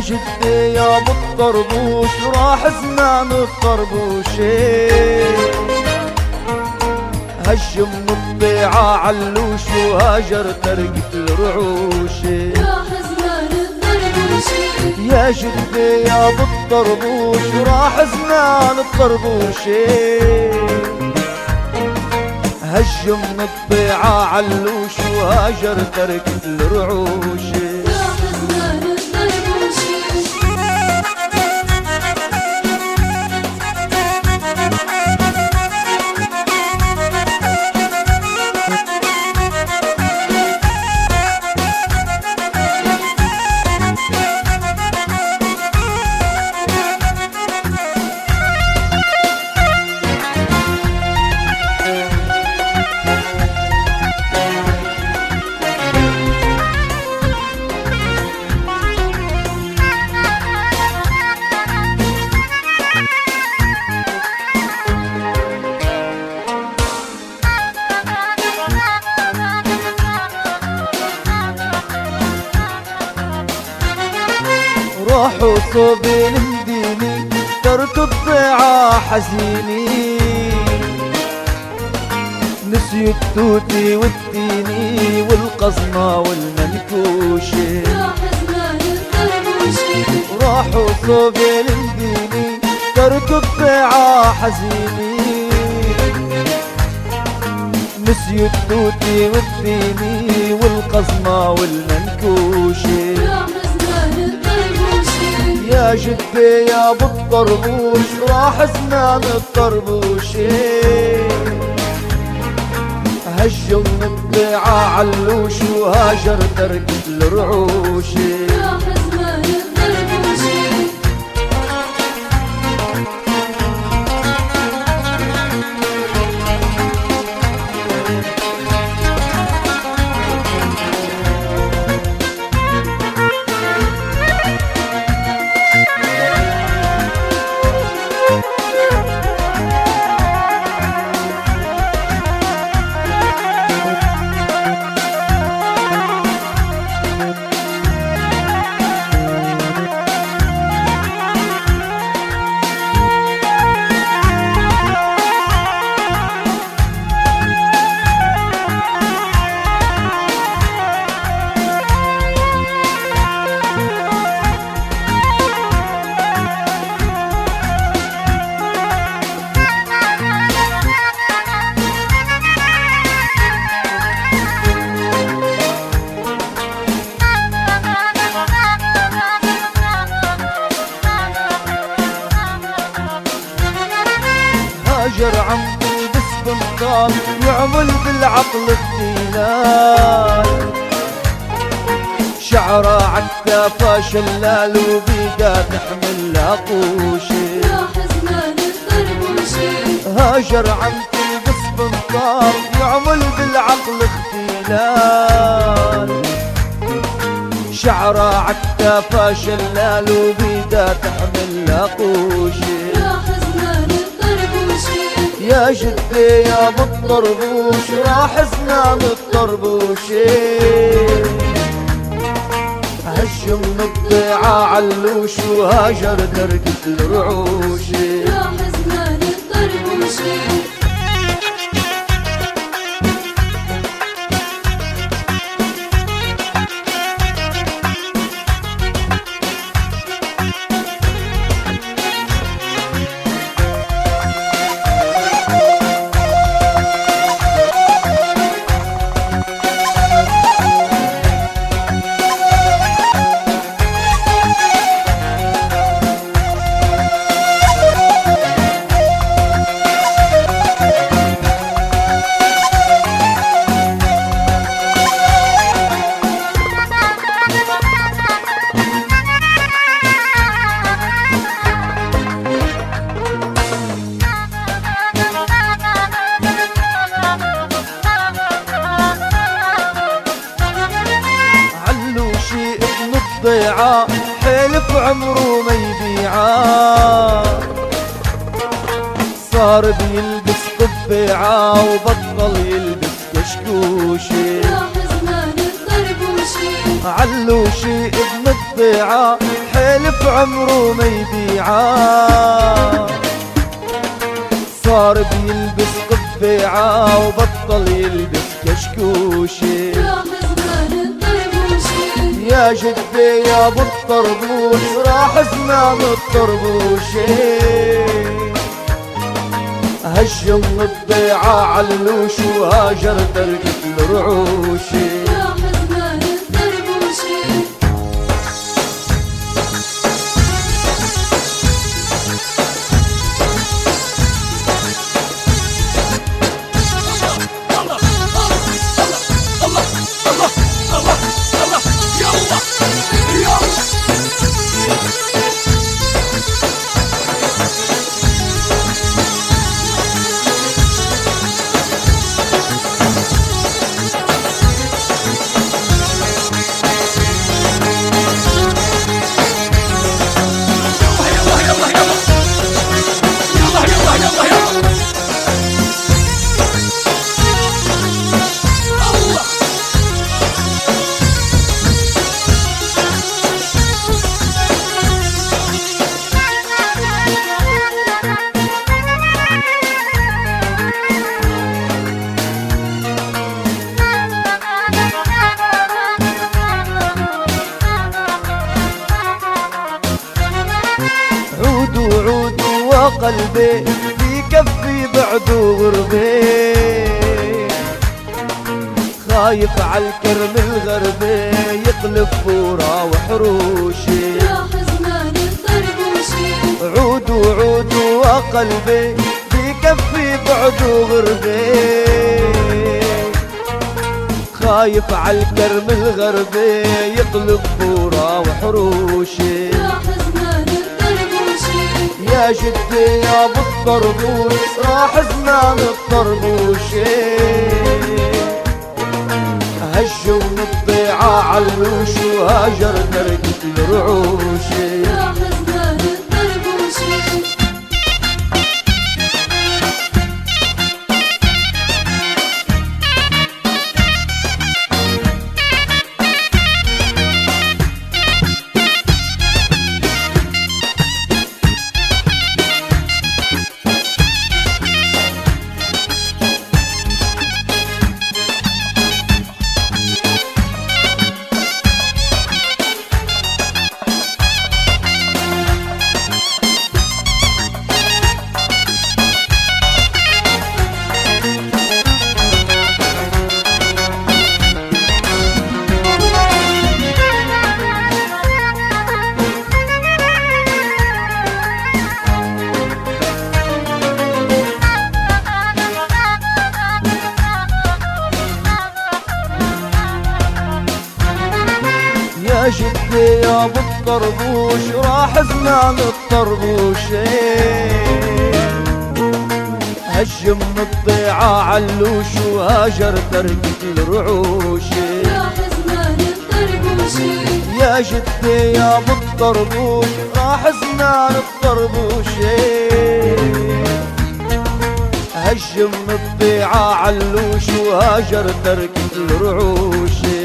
يا جدي يا ابو الطربوش راح زمان الطربوشي هج من الضيعة علوش وهاجر ترقة الرعوشي راح زمان يا جدي يا ابو الطربوش راح زمان الطربوشي هج من الضيعة علوش وهاجر تركة الرعوشي الضيعة حزيني. نسيوا التوتي والتيني زمان الطربوشي راحوا صوب المديني ترك الضيعة حزيني. نسيوا التوتي والتيني والقصمة والمنكوشي راح زمان الطربوشي يا جدي يا أبو الطربوش راح زمان الطربوشي. هج من الضيعة علوش وهاجر تركة الرعوشي. يعمل بالعقل الدينار. شعره عكافة شلال وبيدا تحمل لاقوشي هاجر عم تلبس بنطال يعمل بالعقل اختلال. شعره عكافة شلال وبيدا تحمل لاقوشي يا جدي يا ابو راح زمان الطربوشي هج من الضيعة علوش وهاجر تركة الرعوشي راح زمان الطربوشي حلف عمره ما يبيعه صار بيلبس قبيعة وبطل يلبس كشكوشي راح زمان الطربوشي علوشي ابن الضيعة حلف عمره ما يبيعه صار بيلبس قبيعة وبطل يلبس كشكوشي يا جدي يا أبو الطربوش راح زمان الطربوشي هجم الضيعة علوش وهاجر تركت الرعوشي عودوا وقلبي في كفي بعد غربي خايف عالكرم الغربي يقلب فورا وحروشي. عودوا عودوا وقلبي في كفي بعد غربي خايف عالكرم الغربي يقلب فورا وحروشي. يا جدي يا ابو الطربوش راح زمان الطربوشي هجوا من الضيعة علوش وهاجر تركت الرعوشي يا أبو الطربوش راح زمان الطربوشي هجم من الضيعة علوش وهاجر تركت الرعوشي راح يا جدي يا أبو الطربوش راح زمان الطربوشي هجم من الضيعة علوش وهاجر تركت الرعوشي